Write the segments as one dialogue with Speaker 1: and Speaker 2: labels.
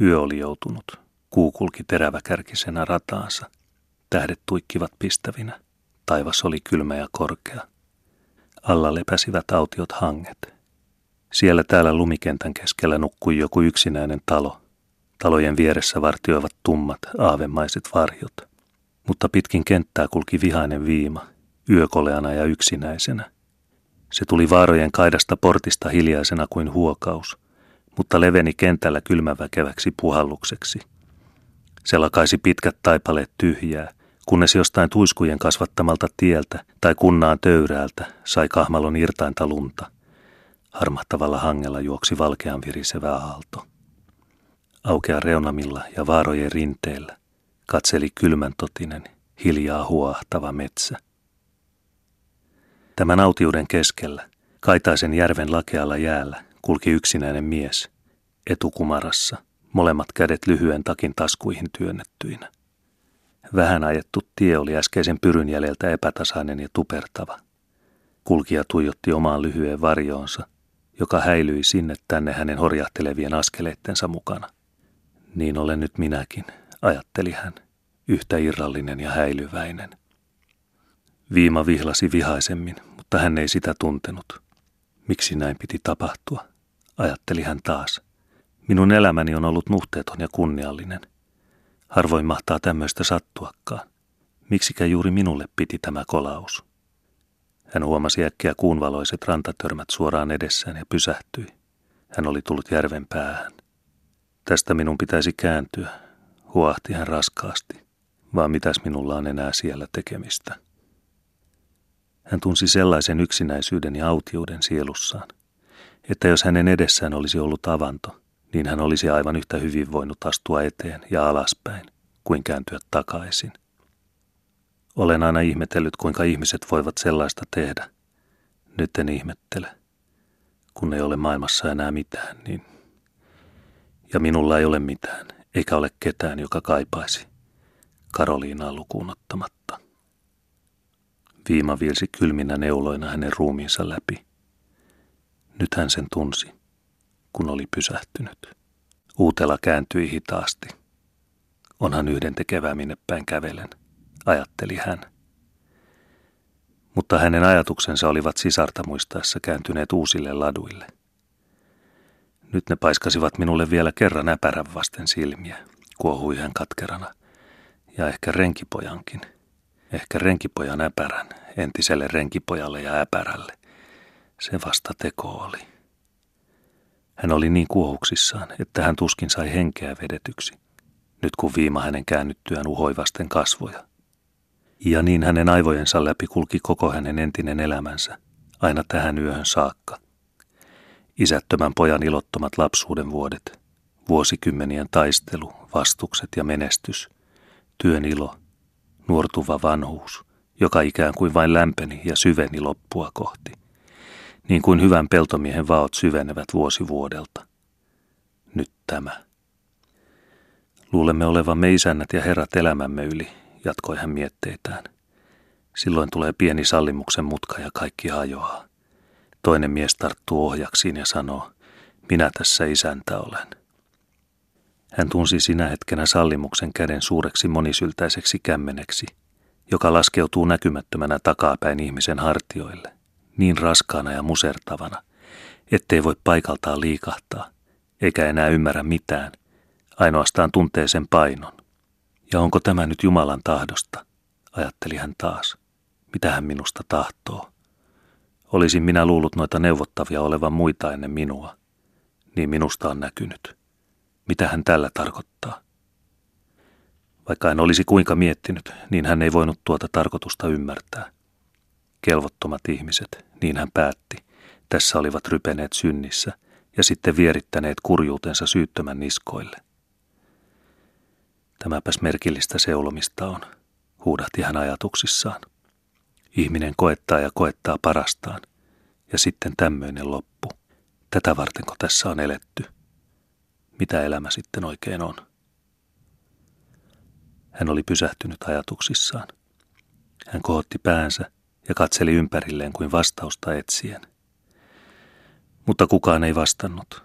Speaker 1: Yö oli joutunut. Kuu kulki teräväkärkisenä rataansa. Tähdet tuikkivat pistävinä. Taivas oli kylmä ja korkea. Alla lepäsivät autiot hanget. Siellä täällä lumikentän keskellä nukkui joku yksinäinen talo. Talojen vieressä vartioivat tummat, aavemaiset varjot. Mutta pitkin kenttää kulki vihainen viima, yökoleana ja yksinäisenä. Se tuli vaarojen kaidasta portista hiljaisena kuin huokaus, mutta leveni kentällä kylmäväkeväksi puhallukseksi. Se lakaisi pitkät taipaleet tyhjää, kunnes jostain tuiskujen kasvattamalta tieltä tai kunnaan töyräältä sai kahmalon irtainta lunta. Harmahtavalla hangella juoksi valkean virisevä aalto. Aukea reunamilla ja vaarojen rinteellä katseli kylmän totinen, hiljaa huoahtava metsä. Tämän autiuden keskellä, Kaitaisen järven lakealla jäällä, kulki yksinäinen mies, etukumarassa, molemmat kädet lyhyen takin taskuihin työnnettyinä. Vähän ajettu tie oli äskeisen pyryn jäljeltä epätasainen ja tupertava. Kulkija tuijotti omaan lyhyen varjoonsa, joka häilyi sinne tänne hänen horjahtelevien askeleittensa mukana. Niin olen nyt minäkin, ajatteli hän, yhtä irrallinen ja häilyväinen. Viima vihlasi vihaisemmin, mutta hän ei sitä tuntenut. Miksi näin piti tapahtua, ajatteli hän taas. Minun elämäni on ollut nuhteeton ja kunniallinen. Harvoin mahtaa tämmöistä sattuakaan. Miksikä juuri minulle piti tämä kolaus? Hän huomasi äkkiä kuunvaloiset rantatörmät suoraan edessään ja pysähtyi. Hän oli tullut järven päähän. Tästä minun pitäisi kääntyä, huahti hän raskaasti. Vaan mitäs minulla on enää siellä tekemistä? Hän tunsi sellaisen yksinäisyyden ja autiuden sielussaan, että jos hänen edessään olisi ollut avanto, niin hän olisi aivan yhtä hyvin voinut astua eteen ja alaspäin kuin kääntyä takaisin. Olen aina ihmetellyt, kuinka ihmiset voivat sellaista tehdä. Nyt en ihmettele. Kun ei ole maailmassa enää mitään, niin... Ja minulla ei ole mitään, eikä ole ketään, joka kaipaisi. Karoliinaa lukuun ottamatta. Viima viilsi kylminä neuloina hänen ruumiinsa läpi. Nyt hän sen tunsi, kun oli pysähtynyt. Uutela kääntyi hitaasti. Onhan yhden tekevää minne päin kävelen, ajatteli hän. Mutta hänen ajatuksensa olivat sisarta muistaessa kääntyneet uusille laduille. Nyt ne paiskasivat minulle vielä kerran äpärän vasten silmiä, kuohui hän katkerana. Ja ehkä renkipojankin – Ehkä renkipojan äpärän, entiselle renkipojalle ja äpärälle. Se vasta teko oli. Hän oli niin kuohuksissaan, että hän tuskin sai henkeä vedetyksi, nyt kun viima hänen käännyttyään uhoivasten kasvoja. Ja niin hänen aivojensa läpi kulki koko hänen entinen elämänsä, aina tähän yöhön saakka. Isättömän pojan ilottomat lapsuuden vuodet, vuosikymmenien taistelu, vastukset ja menestys, työn ilo – nuortuva vanhuus, joka ikään kuin vain lämpeni ja syveni loppua kohti, niin kuin hyvän peltomiehen vaot syvenevät vuosi vuodelta. Nyt tämä. Luulemme olevamme isännät ja herrat elämämme yli, jatkoi hän mietteitään. Silloin tulee pieni sallimuksen mutka ja kaikki hajoaa. Toinen mies tarttuu ohjaksiin ja sanoo, minä tässä isäntä olen. Hän tunsi sinä hetkenä sallimuksen käden suureksi monisyltäiseksi kämmeneksi, joka laskeutuu näkymättömänä takapäin ihmisen hartioille, niin raskaana ja musertavana, ettei voi paikaltaan liikahtaa, eikä enää ymmärrä mitään, ainoastaan tuntee sen painon. Ja onko tämä nyt Jumalan tahdosta, ajatteli hän taas. Mitä hän minusta tahtoo? Olisin minä luullut noita neuvottavia olevan muita ennen minua. Niin minusta on näkynyt. Mitä hän tällä tarkoittaa? Vaikka hän olisi kuinka miettinyt, niin hän ei voinut tuota tarkoitusta ymmärtää. Kelvottomat ihmiset, niin hän päätti, tässä olivat rypeneet synnissä ja sitten vierittäneet kurjuutensa syyttömän niskoille. Tämäpäs merkillistä seulomista on, huudahti hän ajatuksissaan. Ihminen koettaa ja koettaa parastaan, ja sitten tämmöinen loppu. Tätä vartenko tässä on eletty? mitä elämä sitten oikein on. Hän oli pysähtynyt ajatuksissaan. Hän kohotti päänsä ja katseli ympärilleen kuin vastausta etsien. Mutta kukaan ei vastannut.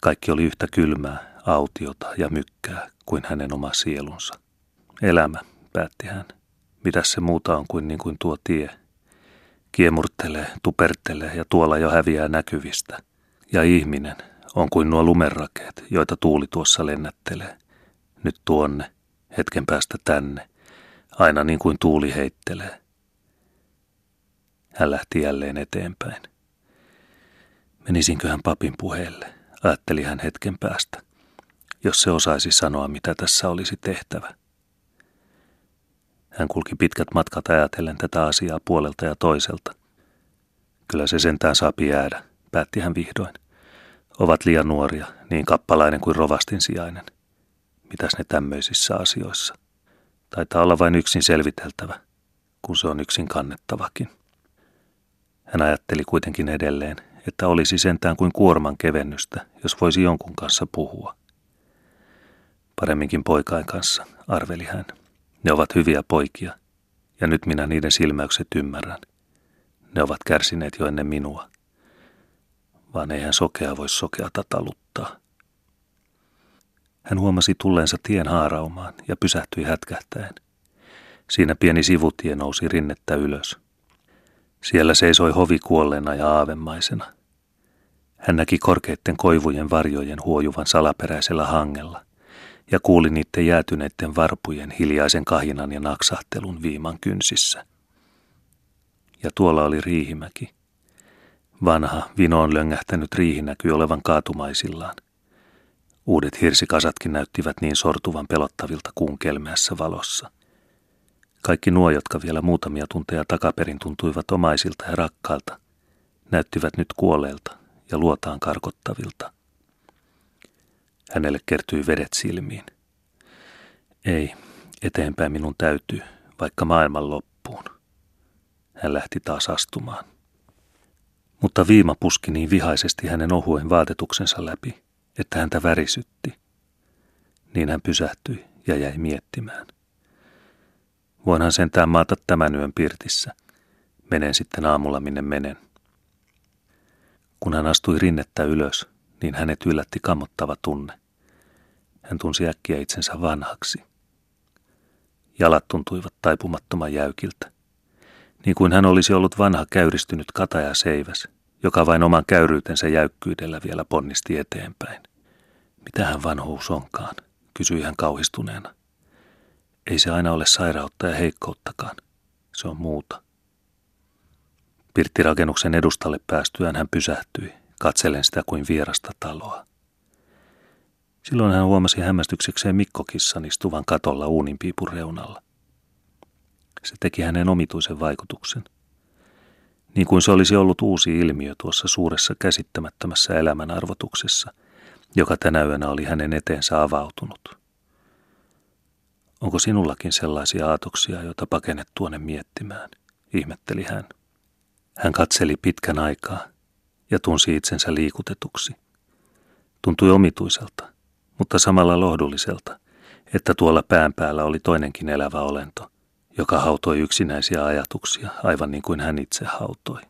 Speaker 1: Kaikki oli yhtä kylmää, autiota ja mykkää kuin hänen oma sielunsa. Elämä, päätti hän. Mitäs se muuta on kuin niin kuin tuo tie? Kiemurtelee, tupertelee ja tuolla jo häviää näkyvistä. Ja ihminen on kuin nuo lumenrakeet, joita tuuli tuossa lennättelee. Nyt tuonne, hetken päästä tänne, aina niin kuin tuuli heittelee. Hän lähti jälleen eteenpäin. Menisinköhän papin puheelle, ajatteli hän hetken päästä, jos se osaisi sanoa, mitä tässä olisi tehtävä. Hän kulki pitkät matkat ajatellen tätä asiaa puolelta ja toiselta. Kyllä se sentään saapi jäädä, päätti hän vihdoin. Ovat liian nuoria, niin kappalainen kuin rovastin sijainen. Mitäs ne tämmöisissä asioissa? Taitaa olla vain yksin selviteltävä, kun se on yksin kannettavakin. Hän ajatteli kuitenkin edelleen, että olisi sentään kuin kuorman kevennystä, jos voisi jonkun kanssa puhua. Paremminkin poikain kanssa, arveli hän. Ne ovat hyviä poikia, ja nyt minä niiden silmäykset ymmärrän. Ne ovat kärsineet jo ennen minua. Vaan eihän sokea voi sokeata taluttaa. Hän huomasi tulleensa tien haaraumaan ja pysähtyi hätkähtäen. Siinä pieni sivutie nousi rinnettä ylös. Siellä seisoi hovi kuolleena ja aavemaisena. Hän näki korkeitten koivujen varjojen huojuvan salaperäisellä hangella ja kuuli niiden jäätyneiden varpujen hiljaisen kahinan ja naksahtelun viiman kynsissä. Ja tuolla oli Riihimäki. Vanha, vinoon löngähtänyt riihi näkyi olevan kaatumaisillaan. Uudet hirsikasatkin näyttivät niin sortuvan pelottavilta kuun kelmeässä valossa. Kaikki nuo, jotka vielä muutamia tunteja takaperin tuntuivat omaisilta ja rakkailta, näyttivät nyt kuolleilta ja luotaan karkottavilta – Hänelle kertyi vedet silmiin. Ei, eteenpäin minun täytyy, vaikka maailman loppuun. Hän lähti taas astumaan. Mutta viima puski niin vihaisesti hänen ohuen vaatetuksensa läpi, että häntä värisytti. Niin hän pysähtyi ja jäi miettimään. Voinhan sentään maata tämän yön pirtissä. Menen sitten aamulla minne menen. Kun hän astui rinnettä ylös, niin hänet yllätti kammottava tunne. Hän tunsi äkkiä itsensä vanhaksi. Jalat tuntuivat taipumattoman jäykiltä. Niin kuin hän olisi ollut vanha käyristynyt kataja seiväs, joka vain oman käyryytensä jäykkyydellä vielä ponnisti eteenpäin. Mitähän vanhuus onkaan, kysyi hän kauhistuneena. Ei se aina ole sairautta ja heikkouttakaan. Se on muuta. Pirttirakennuksen edustalle päästyään hän pysähtyi, katsellen sitä kuin vierasta taloa. Silloin hän huomasi hämmästyksekseen Mikkokissan istuvan katolla uuninpiipun reunalla. Se teki hänen omituisen vaikutuksen. Niin kuin se olisi ollut uusi ilmiö tuossa suuressa käsittämättömässä elämän arvotuksessa, joka tänä yönä oli hänen eteensä avautunut. Onko sinullakin sellaisia aatoksia, joita pakenet tuonne miettimään, ihmetteli hän. Hän katseli pitkän aikaa ja tunsi itsensä liikutetuksi. Tuntui omituiselta, mutta samalla lohdulliselta, että tuolla pään päällä oli toinenkin elävä olento, joka hautoi yksinäisiä ajatuksia aivan niin kuin hän itse hautoi.